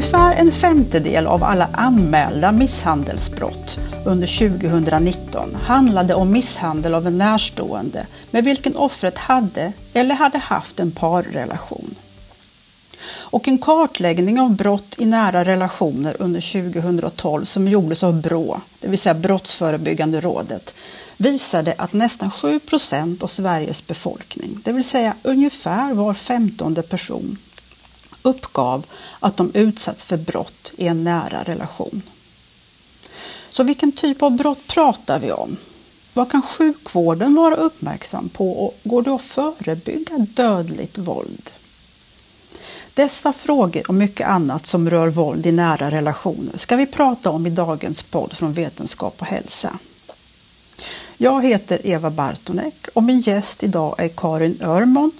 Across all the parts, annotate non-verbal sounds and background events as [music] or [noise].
Ungefär en femtedel av alla anmälda misshandelsbrott under 2019 handlade om misshandel av en närstående med vilken offret hade eller hade haft en parrelation. Och en kartläggning av brott i nära relationer under 2012 som gjordes av BRÅ, det vill säga Brottsförebyggande rådet, visade att nästan 7 procent av Sveriges befolkning, det vill säga ungefär var femtonde person, uppgav att de utsatts för brott i en nära relation. Så vilken typ av brott pratar vi om? Vad kan sjukvården vara uppmärksam på och går det att förebygga dödligt våld? Dessa frågor och mycket annat som rör våld i nära relationer ska vi prata om i dagens podd från Vetenskap och hälsa. Jag heter Eva Bartonek och min gäst idag är Karin Örmon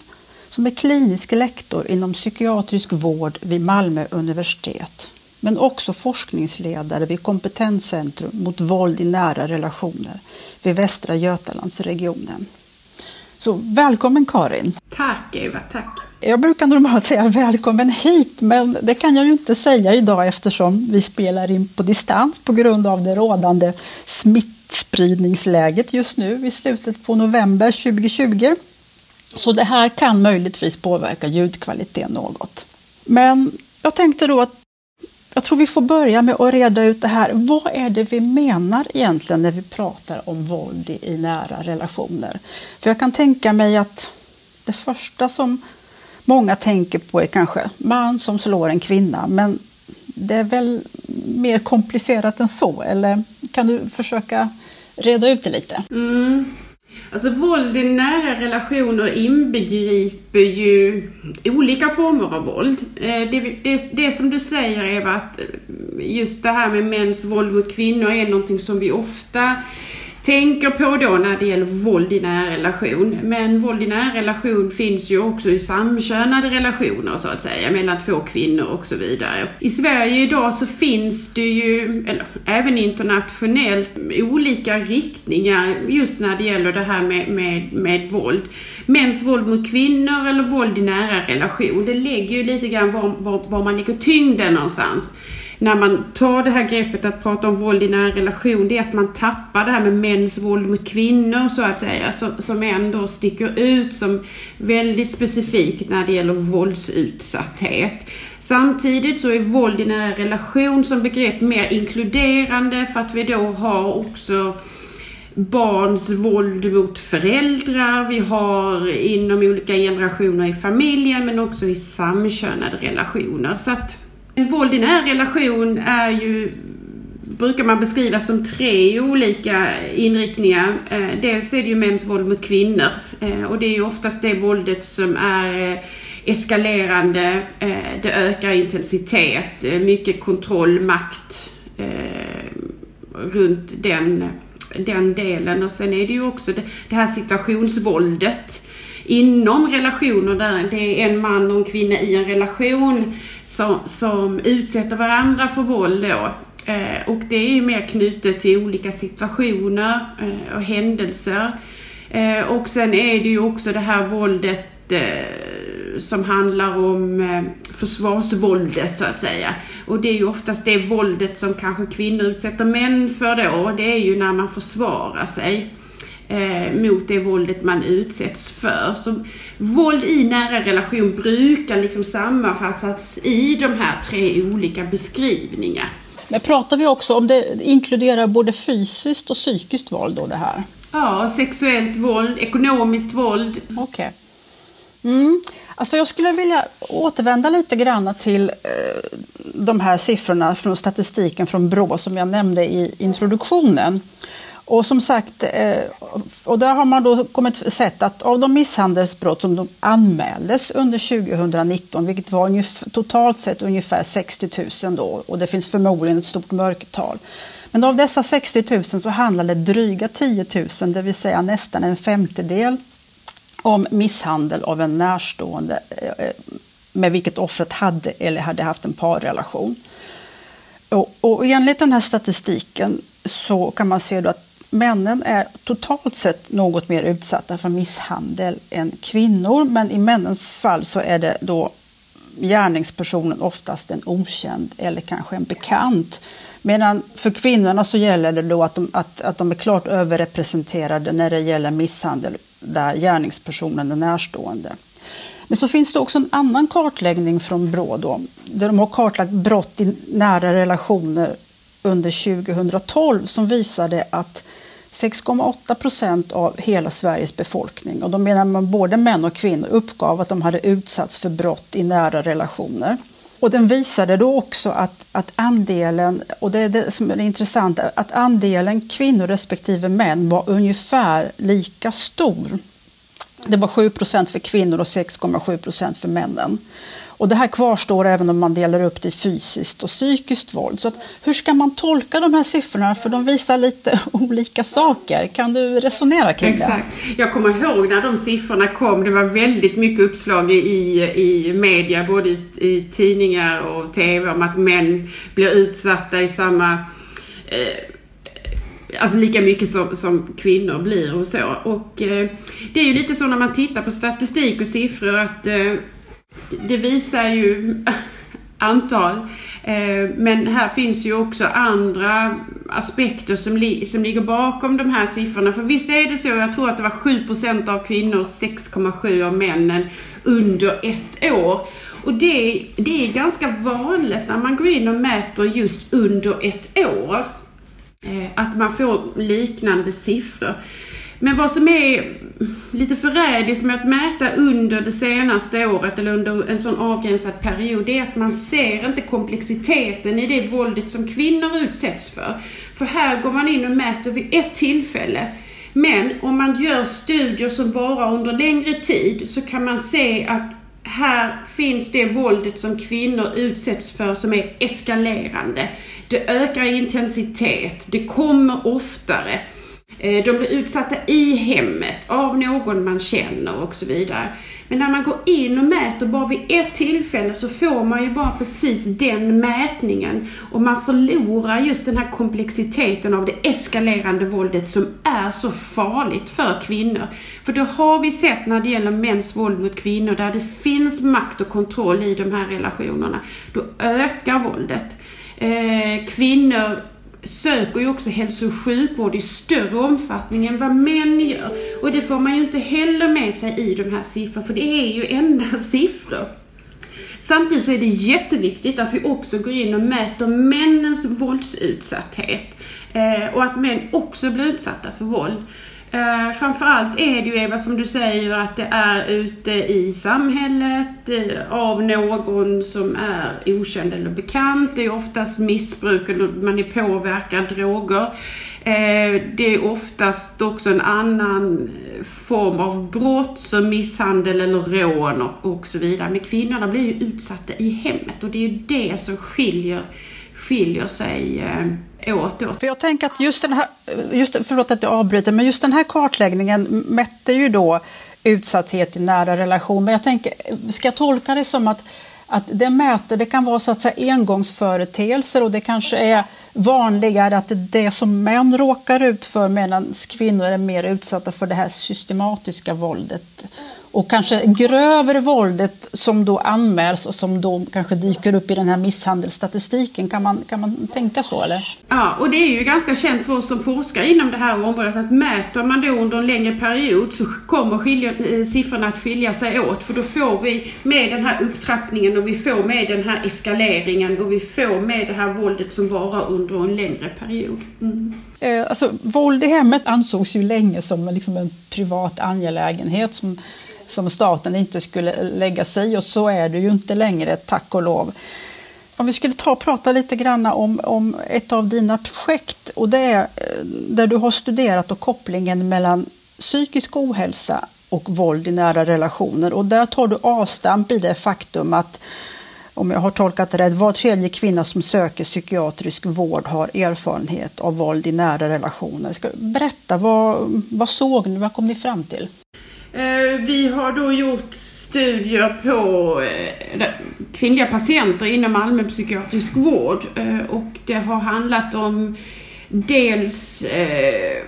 som är klinisk lektor inom psykiatrisk vård vid Malmö universitet men också forskningsledare vid Kompetenscentrum mot våld i nära relationer vid Västra Götalandsregionen. Så välkommen Karin! Tack Eva, tack! Jag brukar normalt säga välkommen hit, men det kan jag ju inte säga idag eftersom vi spelar in på distans på grund av det rådande smittspridningsläget just nu i slutet på november 2020. Så det här kan möjligtvis påverka ljudkvaliteten något. Men jag tänkte då att jag tror vi får börja med att reda ut det här. Vad är det vi menar egentligen när vi pratar om våld i nära relationer? För jag kan tänka mig att det första som många tänker på är kanske man som slår en kvinna, men det är väl mer komplicerat än så, eller kan du försöka reda ut det lite? Mm. Alltså våld i nära relationer inbegriper ju olika former av våld. Eh, det, det, det som du säger Eva, att just det här med mäns våld mot kvinnor är någonting som vi ofta tänker på då när det gäller våld i nära relation. Men våld i nära relation finns ju också i samkönade relationer så att säga, mellan två kvinnor och så vidare. I Sverige idag så finns det ju, eller även internationellt, olika riktningar just när det gäller det här med, med, med våld. Mäns våld mot kvinnor eller våld i nära relation, det lägger ju lite grann var, var, var man lägger tyngden någonstans när man tar det här greppet att prata om våld i nära relation, det är att man tappar det här med mäns våld mot kvinnor så att säga, som, som ändå sticker ut som väldigt specifikt när det gäller våldsutsatthet. Samtidigt så är våld i nära relation som begrepp mer inkluderande för att vi då har också barns våld mot föräldrar, vi har inom olika generationer i familjen men också i samkönade relationer. Så att Våld i nära relation är ju brukar man beskriva som tre olika inriktningar. Eh, dels är det ju mäns våld mot kvinnor eh, och det är ju oftast det våldet som är eh, eskalerande, det ökar intensitet, mycket kontroll, makt runt den, den delen. Och sen är det ju också det här situationsvåldet inom relationer där det är en man och en kvinna i en relation som, som utsätter varandra för våld då. Eh, och det är ju mer knutet till olika situationer eh, och händelser. Eh, och sen är det ju också det här våldet eh, som handlar om eh, försvarsvåldet så att säga. Och det är ju oftast det våldet som kanske kvinnor utsätter män för då. Det är ju när man försvarar sig eh, mot det våldet man utsätts för. Så våld i nära relation brukar liksom sammanfattas i de här tre olika beskrivningar. Men pratar vi också om det inkluderar både fysiskt och psykiskt våld då det här? Ja, sexuellt våld, ekonomiskt våld. Okej. Okay. Mm. Alltså jag skulle vilja återvända lite grann till eh, de här siffrorna från statistiken från Brå som jag nämnde i introduktionen. Och som sagt, eh, och där har man då kommit sett att av de misshandelsbrott som anmäldes under 2019, vilket var ungefär, totalt sett ungefär 60 000 då, och det finns förmodligen ett stort mörkertal. Men av dessa 60 000 så handlade dryga 10 000, det vill säga nästan en femtedel, om misshandel av en närstående eh, eh, med vilket offret hade eller hade haft en parrelation. Och, och enligt den här statistiken så kan man se att männen är totalt sett något mer utsatta för misshandel än kvinnor. Men i männens fall så är det då gärningspersonen oftast en okänd eller kanske en bekant. Medan för kvinnorna så gäller det då att de, att, att de är klart överrepresenterade när det gäller misshandel där gärningspersonen är närstående. Men så finns det också en annan kartläggning från Brå då, där de har kartlagt brott i nära relationer under 2012 som visade att 6,8 procent av hela Sveriges befolkning, och då menar man både män och kvinnor, uppgav att de hade utsatts för brott i nära relationer. Och den visade då också att, att andelen, och det är det som är intressant, att andelen kvinnor respektive män var ungefär lika stor. Det var 7 procent för kvinnor och 6,7 procent för männen. Och det här kvarstår även om man delar upp det i fysiskt och psykiskt våld. Så att, hur ska man tolka de här siffrorna? För de visar lite [laughs] olika saker. Kan du resonera kring det? Exakt. Jag kommer ihåg när de siffrorna kom. Det var väldigt mycket uppslag i, i media, både i, i tidningar och TV, om att män blir utsatta i samma eh, Alltså lika mycket som, som kvinnor blir och så. Och eh, det är ju lite så när man tittar på statistik och siffror att eh, det visar ju [laughs] antal. Eh, men här finns ju också andra aspekter som, li som ligger bakom de här siffrorna. För visst är det så, jag tror att det var 7% av kvinnor, och 6,7% av männen under ett år. Och det, det är ganska vanligt när man går in och mäter just under ett år. Eh, att man får liknande siffror. Men vad som är lite förrädiskt med att mäta under det senaste året eller under en sån avgränsad period, det är att man ser inte komplexiteten i det våldet som kvinnor utsätts för. För här går man in och mäter vid ett tillfälle. Men om man gör studier som varar under längre tid så kan man se att här finns det våldet som kvinnor utsätts för som är eskalerande. Det ökar i intensitet, det kommer oftare. Eh, de blir utsatta i hemmet av någon man känner och så vidare. Men när man går in och mäter bara vid ett tillfälle så får man ju bara precis den mätningen och man förlorar just den här komplexiteten av det eskalerande våldet som är så farligt för kvinnor. För det har vi sett när det gäller mäns våld mot kvinnor där det finns makt och kontroll i de här relationerna. Då ökar våldet. Eh, kvinnor söker ju också hälso och sjukvård i större omfattning än vad män gör. Och det får man ju inte heller med sig i de här siffrorna, för det är ju endast [laughs] siffror. Samtidigt så är det jätteviktigt att vi också går in och mäter männens våldsutsatthet. Eh, och att män också blir utsatta för våld. Eh, framförallt är det ju Eva som du säger att det är ute i samhället eh, av någon som är okänd eller bekant. Det är oftast missbruk eller man är påverkad droger. Eh, det är oftast också en annan form av brott som misshandel eller rån och, och så vidare. Men kvinnorna blir ju utsatta i hemmet och det är ju det som skiljer, skiljer sig eh, åt Då. För jag tänker att just den här, just, förlåt att jag avbryter, men just den här kartläggningen mätte ju då utsatthet i nära relation. Men jag tänker, ska jag tolka det som att, att det mäter, det kan vara så att säga engångsföreteelser och det kanske är vanligare att det som män råkar ut för medan kvinnor är mer utsatta för det här systematiska våldet och kanske grövre våldet som då anmäls och som då kanske dyker upp i den här misshandelsstatistiken. Kan man, kan man tänka så eller? Ja, och det är ju ganska känt för oss som forskar inom det här området att mäter man då under en längre period så kommer skilja, eh, siffrorna att skilja sig åt för då får vi med den här upptrappningen och vi får med den här eskaleringen och vi får med det här våldet som varar under en längre period. Mm. Eh, alltså, våld i hemmet ansågs ju länge som liksom en privat angelägenhet som som staten inte skulle lägga sig och så är det ju inte längre, tack och lov. Om vi skulle ta och prata lite grann om, om ett av dina projekt och det är eh, där du har studerat och kopplingen mellan psykisk ohälsa och våld i nära relationer och där tar du avstamp i det faktum att om jag har tolkat det rätt, var tredje kvinna som söker psykiatrisk vård har erfarenhet av våld i nära relationer. Ska berätta, vad, vad såg ni, vad kom ni fram till? Eh, vi har då gjort studier på eh, kvinnliga patienter inom allmänpsykiatrisk vård eh, och det har handlat om dels eh,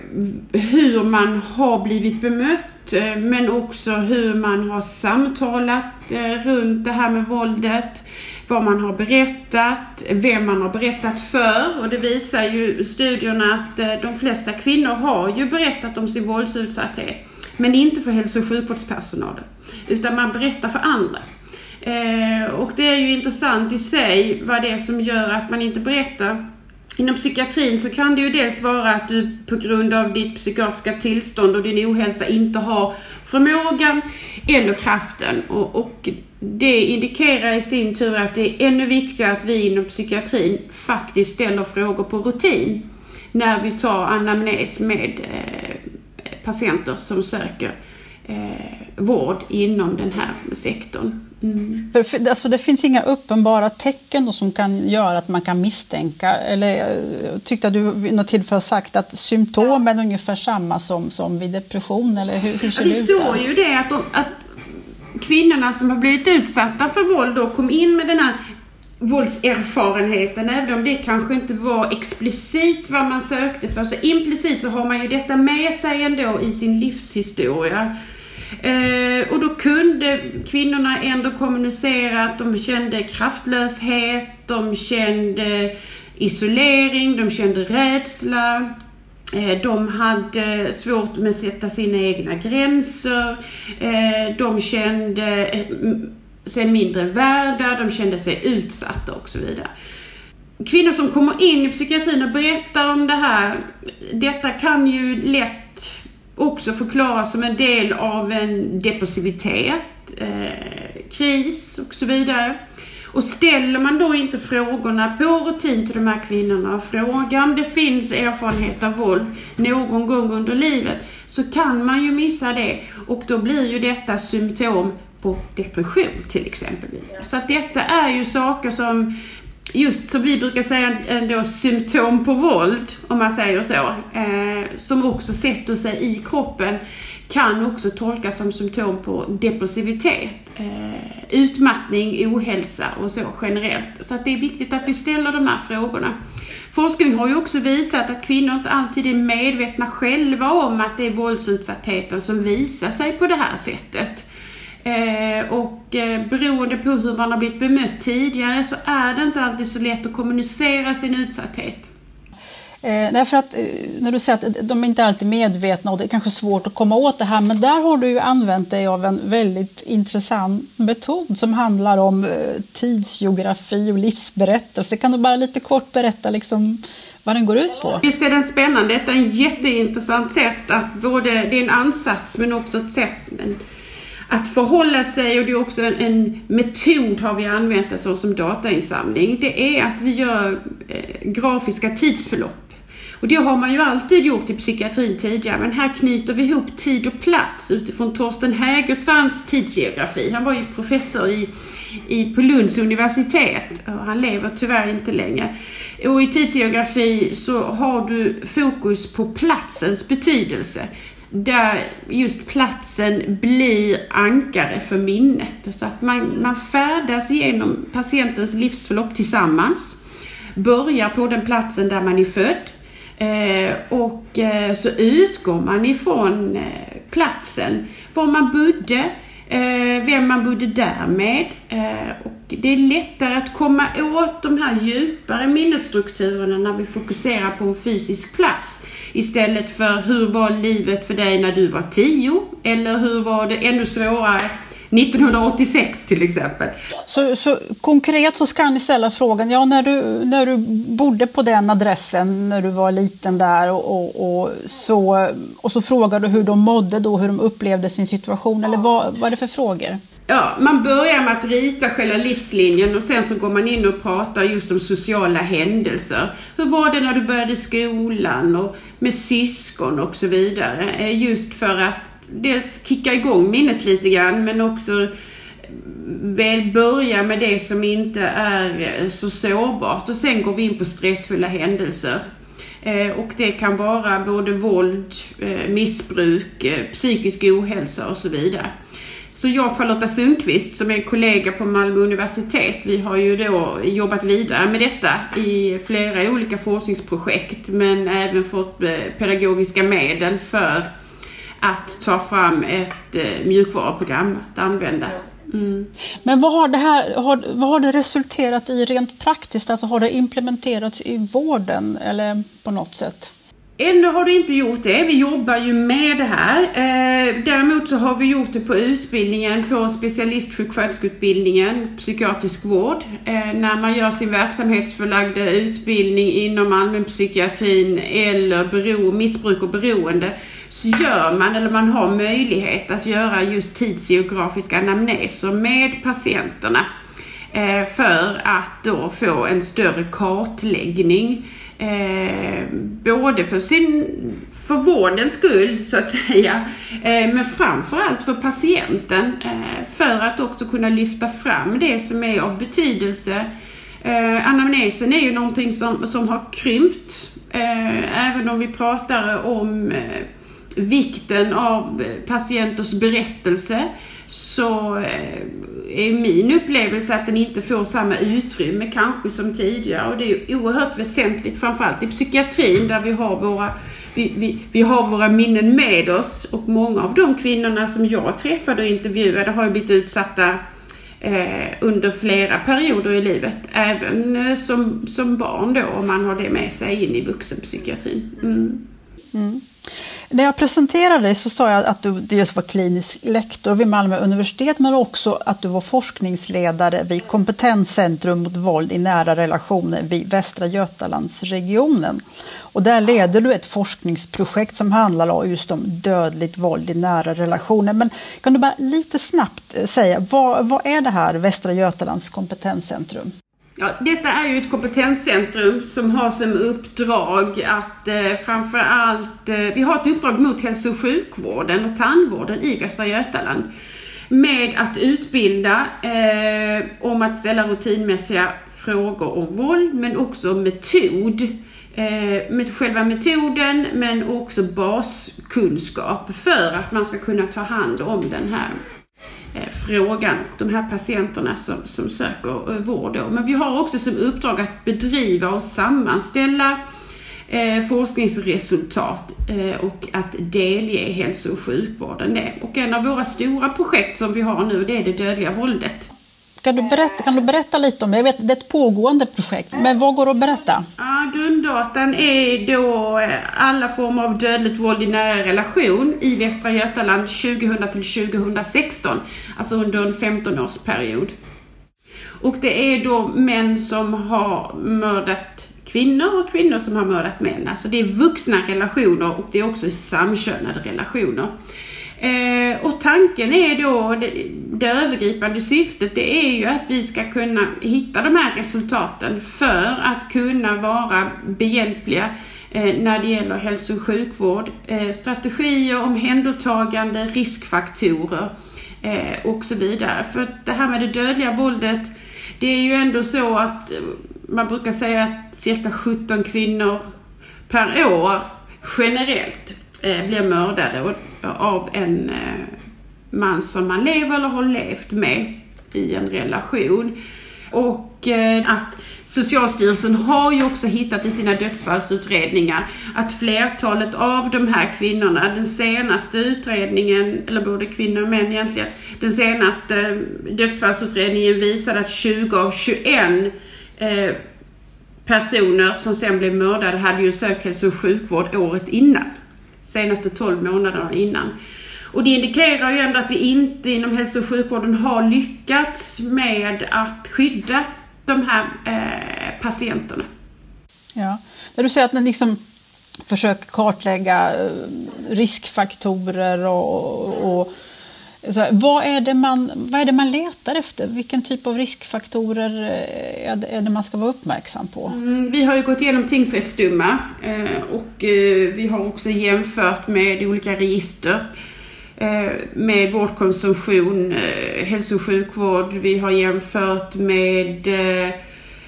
hur man har blivit bemött eh, men också hur man har samtalat eh, runt det här med våldet vad man har berättat, vem man har berättat för och det visar ju studierna att eh, de flesta kvinnor har ju berättat om sin våldsutsatthet. Men inte för hälso och sjukvårdspersonalen, utan man berättar för andra. Eh, och det är ju intressant i sig vad det är som gör att man inte berättar. Inom psykiatrin så kan det ju dels vara att du på grund av ditt psykiatriska tillstånd och din ohälsa inte har förmågan eller kraften. Och, och det indikerar i sin tur att det är ännu viktigare att vi inom psykiatrin faktiskt ställer frågor på rutin när vi tar anamnes med eh, patienter som söker eh, vård inom den här sektorn. Mm. Alltså det finns inga uppenbara tecken som kan göra att man kan misstänka, eller jag eh, tyckte att du vid något tillfälle sagt att symptomen är ungefär samma som, som vid depression, eller hur, hur ser ja, det ut? Vi såg ju det att, de, att kvinnorna som har blivit utsatta för våld då kom in med den här våldserfarenheten, även om det kanske inte var explicit vad man sökte för, så implicit så har man ju detta med sig ändå i sin livshistoria. Eh, och då kunde kvinnorna ändå kommunicera att de kände kraftlöshet, de kände isolering, de kände rädsla. Eh, de hade svårt med att sätta sina egna gränser. Eh, de kände eh, sig mindre värda, de kände sig utsatta och så vidare. Kvinnor som kommer in i psykiatrin och berättar om det här, detta kan ju lätt också förklaras som en del av en depressivitet, eh, kris och så vidare. Och ställer man då inte frågorna på rutin till de här kvinnorna och frågar om det finns erfarenhet av våld någon gång under livet så kan man ju missa det och då blir ju detta symptom på depression till exempelvis. Så att detta är ju saker som just som vi brukar säga ändå symptom på våld, om man säger så, eh, som också sätter sig i kroppen kan också tolkas som symptom på depressivitet, eh, utmattning, ohälsa och så generellt. Så att det är viktigt att vi ställer de här frågorna. Forskning har ju också visat att kvinnor inte alltid är medvetna själva om att det är våldsutsattheten som visar sig på det här sättet. Eh, och eh, beroende på hur man har blivit bemött tidigare så är det inte alltid så lätt att kommunicera sin utsatthet. Eh, därför att eh, när du säger att de inte alltid är medvetna och det är kanske svårt att komma åt det här, men där har du ju använt dig av en väldigt intressant metod som handlar om tidsgeografi och livsberättelse. Kan du bara lite kort berätta liksom vad den går ut på? Visst är den spännande. Detta är ett jätteintressant sätt att både, det är en ansats men också ett sätt en, att förhålla sig och det är också en, en metod har vi använt det som datainsamling. Det är att vi gör eh, grafiska tidsförlopp. Och det har man ju alltid gjort i psykiatrin tidigare, men här knyter vi ihop tid och plats utifrån Torsten Hägerstrands tidsgeografi. Han var ju professor i, i, på Lunds universitet och han lever tyvärr inte längre. Och i tidsgeografi så har du fokus på platsens betydelse där just platsen blir ankare för minnet. Så att man, man färdas genom patientens livsförlopp tillsammans, börjar på den platsen där man är född eh, och eh, så utgår man ifrån eh, platsen, var man bodde, eh, vem man bodde där med. Eh, och det är lättare att komma åt de här djupare minnesstrukturerna när vi fokuserar på en fysisk plats istället för hur var livet för dig när du var tio? Eller hur var det ännu svårare 1986 till exempel. Så, så, konkret så ska ni ställa frågan, ja när du, när du bodde på den adressen när du var liten där och, och, och så, och så frågar du hur de mådde då, hur de upplevde sin situation eller vad, vad är det för frågor? Ja, man börjar med att rita själva livslinjen och sen så går man in och pratar just om sociala händelser. Hur var det när du började skolan och med syskon och så vidare. Eh, just för att dels kicka igång minnet lite grann men också väl börja med det som inte är eh, så sårbart och sen går vi in på stressfulla händelser. Eh, och det kan vara både våld, missbruk, psykisk ohälsa och så vidare. Så jag och Charlotta Sundqvist som är kollega på Malmö universitet, vi har ju då jobbat vidare med detta i flera olika forskningsprojekt men även fått eh, pedagogiska medel för att ta fram ett eh, mjukvaruprogram att använda. Mm. Men vad har, det här, har, vad har det resulterat i rent praktiskt? Alltså har det implementerats i vården eller på något sätt? Ännu har du inte gjort det. Vi jobbar ju med det här. Eh, däremot så har vi gjort det på utbildningen, på specialistsjuksköterskeutbildningen, psykiatrisk vård. Eh, när man gör sin verksamhetsförlagda utbildning inom allmänpsykiatrin eller bero, missbruk och beroende så gör man, eller man har möjlighet att göra just tidsgeografiska anamneser med patienterna eh, för att då få en större kartläggning Eh, både för, sin, för vårdens skull så att säga, eh, men framförallt för patienten. Eh, för att också kunna lyfta fram det som är av betydelse. Eh, anamnesen är ju någonting som, som har krympt, eh, även om vi pratar om eh, vikten av patienters berättelse så eh, är min upplevelse att den inte får samma utrymme kanske som tidigare och det är oerhört väsentligt framförallt i psykiatrin där vi har våra vi, vi, vi har våra minnen med oss och många av de kvinnorna som jag träffade och intervjuade har ju blivit utsatta eh, under flera perioder i livet. Även eh, som, som barn då om man har det med sig in i vuxenpsykiatrin. Mm. Mm. När jag presenterade dig så sa jag att du dels var klinisk lektor vid Malmö universitet men också att du var forskningsledare vid Kompetenscentrum mot våld i nära relationer vid Västra Götalandsregionen. Och där leder du ett forskningsprojekt som handlar just om dödligt våld i nära relationer. Men kan du bara lite snabbt eh, säga, vad, vad är det här Västra Götalands kompetenscentrum? Ja, detta är ju ett kompetenscentrum som har som uppdrag att eh, framför allt, eh, vi har ett uppdrag mot hälso och sjukvården och tandvården i Västra Götaland med att utbilda eh, om att ställa rutinmässiga frågor om våld men också metod. Eh, med själva metoden men också baskunskap för att man ska kunna ta hand om den här Eh, frågan, de här patienterna som, som söker eh, vård. Då. Men vi har också som uppdrag att bedriva och sammanställa eh, forskningsresultat eh, och att delge hälso och sjukvården det. Och en av våra stora projekt som vi har nu det är det dödliga våldet. Kan du, berätta, kan du berätta lite om det? Jag vet, det är ett pågående projekt, men vad går det att berätta? Ja, grunddatan är då eh, alla former av dödligt våld i nära relation i Västra Götaland 2000 till 2016, alltså under en 15-årsperiod. Och det är då män som har mördat kvinnor och kvinnor som har mördat män. Alltså det är vuxna relationer och det är också samkönade relationer. Eh, och tanken är då, det, det, övergripande syftet, det är ju att vi ska kunna hitta de här resultaten för att kunna vara behjälpliga eh, när det gäller hälso och sjukvård, eh, strategier, omhändertagande, riskfaktorer eh, och så vidare. För det här med det dödliga våldet, det är ju ändå så att eh, man brukar säga att cirka 17 kvinnor per år generellt eh, blir mördade av en eh, man som man lever eller har levt med i en relation. Och eh, att Socialstyrelsen har ju också hittat i sina dödsfallsutredningar att flertalet av de här kvinnorna, den senaste utredningen, eller både kvinnor och män egentligen, den senaste dödsfallsutredningen visade att 20 av 21 eh, personer som sen blev mördade hade ju sökt hälso och sjukvård året innan senaste 12 månaderna innan. Och det indikerar ju ändå att vi inte inom hälso och sjukvården har lyckats med att skydda de här eh, patienterna. Ja, när du säger att ni liksom försöker kartlägga eh, riskfaktorer och, och så, vad, är det man, vad är det man letar efter? Vilken typ av riskfaktorer eh, är det, är det man ska vara uppmärksam på? Mm, vi har ju gått igenom tingsrättsdomar eh, och eh, vi har också jämfört med olika register eh, med vårdkonsumtion, eh, hälso och sjukvård. Vi har jämfört med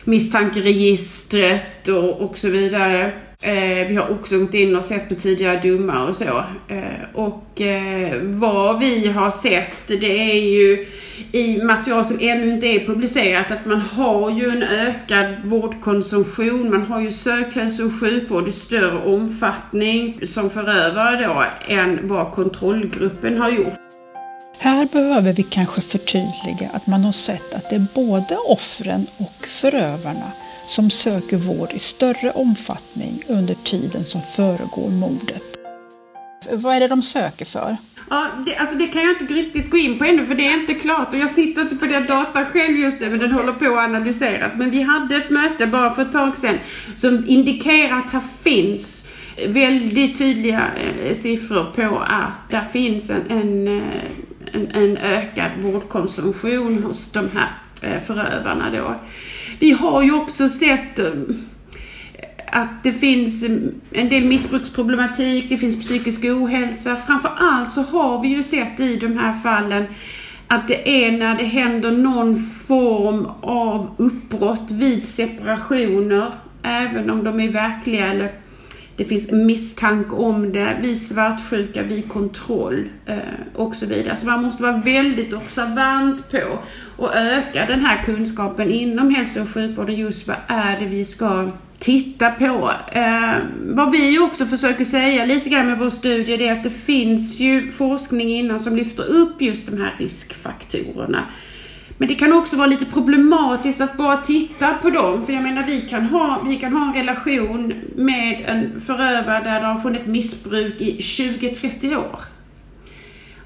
misstankeregistret och, och så vidare. Eh, vi har också gått in och sett på tidigare domar och så. Eh, och eh, vad vi har sett det är ju i material som ännu inte är publicerat att man har ju en ökad vårdkonsumtion. Man har ju sökt hälso och sjukvård i större omfattning som förövare då än vad kontrollgruppen har gjort. Här behöver vi kanske förtydliga att man har sett att det är både offren och förövarna som söker vård i större omfattning under tiden som föregår mordet. Vad är det de söker för? Ja, det, alltså det kan jag inte riktigt gå in på ännu för det är inte klart och jag sitter inte på den datan själv just nu men den håller på att analyseras. Men vi hade ett möte bara för ett tag sedan som indikerar att här finns väldigt tydliga eh, siffror på att det finns en, en, eh, en, en ökad vårdkonsumtion hos de här eh, förövarna då. Vi har ju också sett eh, att det finns en del missbruksproblematik, det finns psykisk ohälsa. Framför allt så har vi ju sett i de här fallen att det är när det händer någon form av uppbrott vid separationer, även om de är verkliga eller det finns misstanke om det, vid svartsjuka, vid kontroll eh, och så vidare. Så man måste vara väldigt observant på och öka den här kunskapen inom hälso och sjukvården. Just vad är det vi ska titta på. Eh, vad vi också försöker säga lite grann med vår studie det är att det finns ju forskning innan som lyfter upp just de här riskfaktorerna. Men det kan också vara lite problematiskt att bara titta på dem. För jag menar vi kan ha, vi kan ha en relation med en förövare där det har funnits missbruk i 20-30 år.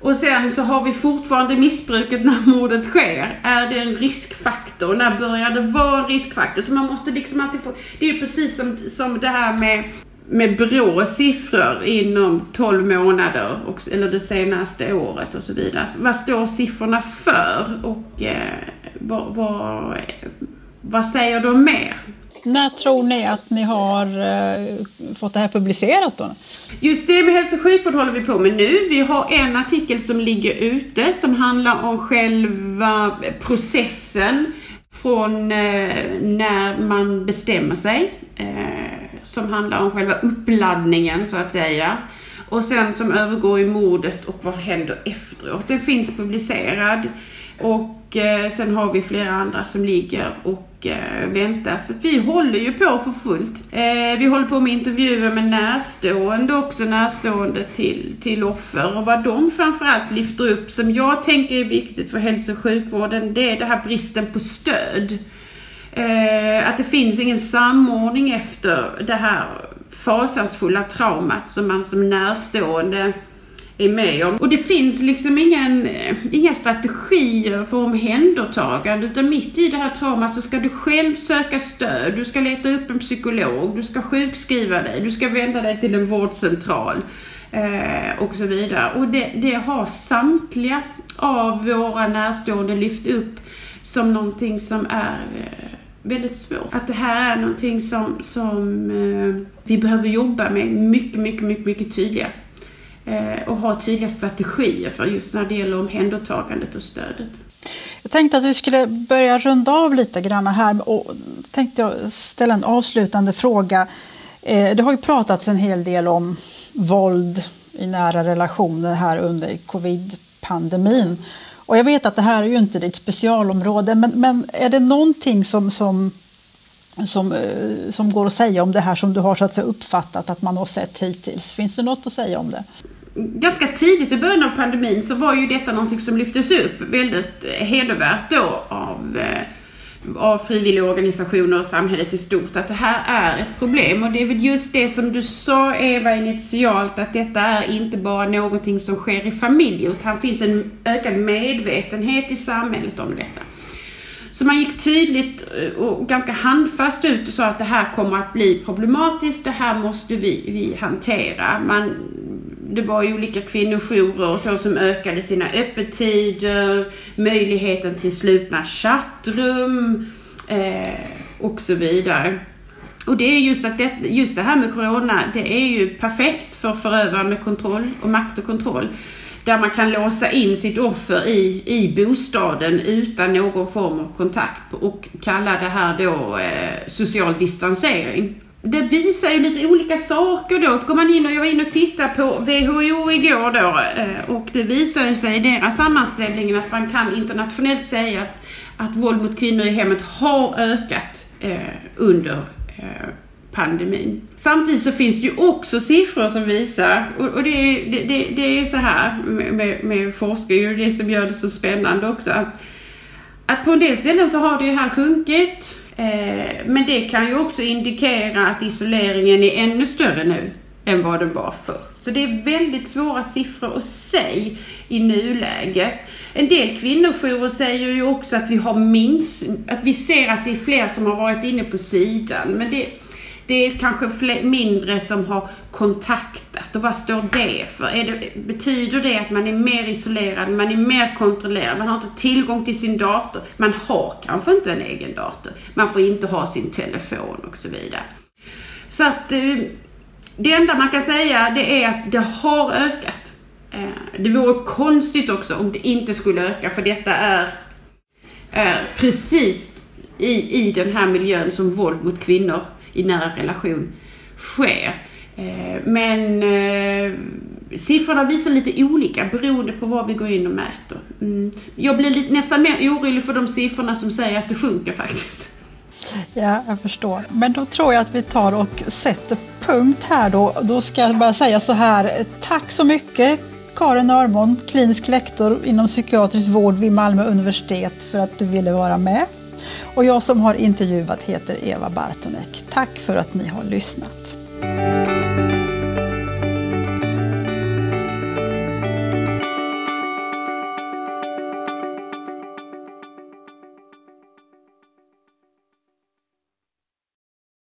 Och sen så har vi fortfarande missbruket när mordet sker. Är det en riskfaktor? När börjar det vara en riskfaktor? Så man måste liksom alltid få... Det är ju precis som, som det här med, med Brås siffror inom 12 månader, och, eller det senaste året och så vidare. Vad står siffrorna för? Och eh, vad, vad, vad säger de mer? När tror ni att ni har eh, fått det här publicerat då? Just det med hälso och sjukvård håller vi på med nu. Vi har en artikel som ligger ute som handlar om själva processen från eh, när man bestämmer sig. Eh, som handlar om själva uppladdningen så att säga. Och sen som övergår i mordet och vad händer efteråt. Den finns publicerad. Och Eh, sen har vi flera andra som ligger och eh, väntar. Så vi håller ju på för fullt. Eh, vi håller på med intervjuer med närstående också, närstående till, till offer. Och vad de framförallt lyfter upp som jag tänker är viktigt för hälso och sjukvården, det är det här bristen på stöd. Eh, att det finns ingen samordning efter det här fasansfulla traumat som man som närstående är med om. Och det finns liksom ingen, eh, inga strategier för omhändertagande utan mitt i det här traumat så ska du själv söka stöd, du ska leta upp en psykolog, du ska sjukskriva dig, du ska vända dig till en vårdcentral eh, och så vidare. Och det, det har samtliga av våra närstående lyft upp som någonting som är eh, väldigt svårt. Att det här är någonting som, som eh, vi behöver jobba med mycket, mycket, mycket, mycket tydligare. Eh, och ha tydliga strategier för just när det gäller omhändertagandet och stödet. Jag tänkte att vi skulle börja runda av lite grann här och tänkte jag ställa en avslutande fråga. Eh, det har ju pratats en hel del om våld i nära relationer här under covid-pandemin. Och jag vet att det här är ju inte ditt specialområde, men, men är det någonting som, som, som, eh, som går att säga om det här som du har så att säga, uppfattat att man har sett hittills? Finns det något att säga om det? Ganska tidigt i början av pandemin så var ju detta någonting som lyftes upp väldigt eh, hedervärt då av, eh, av frivilligorganisationer och samhället i stort att det här är ett problem och det är väl just det som du sa Eva initialt att detta är inte bara någonting som sker i familjer utan det finns en ökad medvetenhet i samhället om detta. Så man gick tydligt eh, och ganska handfast ut och sa att det här kommer att bli problematiskt, det här måste vi, vi hantera. Man det var ju olika kvinnojourer och så som ökade sina öppettider, möjligheten till slutna chattrum eh, och så vidare. Och det är just att det, just det här med Corona, det är ju perfekt för förövare med kontroll och makt och kontroll. Där man kan låsa in sitt offer i, i bostaden utan någon form av kontakt och kalla det här då eh, social distansering det visar ju lite olika saker då. Går man in och jag var inne och tittade på WHO igår då eh, och det visar ju sig i deras sammanställning att man kan internationellt säga att, att våld mot kvinnor i hemmet har ökat eh, under eh, pandemin. Samtidigt så finns det ju också siffror som visar, och det är, det, det, det är så här med, med forskning och det som gör det så spännande också, att, att på en del ställen så har det ju här sjunkit Eh, men det kan ju också indikera att isoleringen är ännu större nu än vad den var förr. Så det är väldigt svåra siffror att säga i nuläget. En del kvinnojourer säger ju också att vi har minst, att vi ser att det är fler som har varit inne på sidan. Men det, det är kanske fler, mindre som har kontaktat. Och vad står det för? Det, betyder det att man är mer isolerad, man är mer kontrollerad, man har inte tillgång till sin dator, man har kanske inte en egen dator, man får inte ha sin telefon och så vidare. Så att eh, det enda man kan säga det är att det har ökat. Eh, det vore konstigt också om det inte skulle öka för detta är, är precis i, i den här miljön som våld mot kvinnor i nära relation sker. Eh, men eh, siffrorna visar lite olika beroende på vad vi går in och mäter. Mm. Jag blir lite, nästan mer orolig för de siffrorna som säger att det sjunker faktiskt. Ja, jag förstår. Men då tror jag att vi tar och sätter punkt här då. Då ska jag bara säga så här. Tack så mycket Karin Örmon, klinisk lektor inom psykiatrisk vård vid Malmö universitet för att du ville vara med. Och jag som har intervjuat heter Eva Bartonek. Tack för att ni har lyssnat.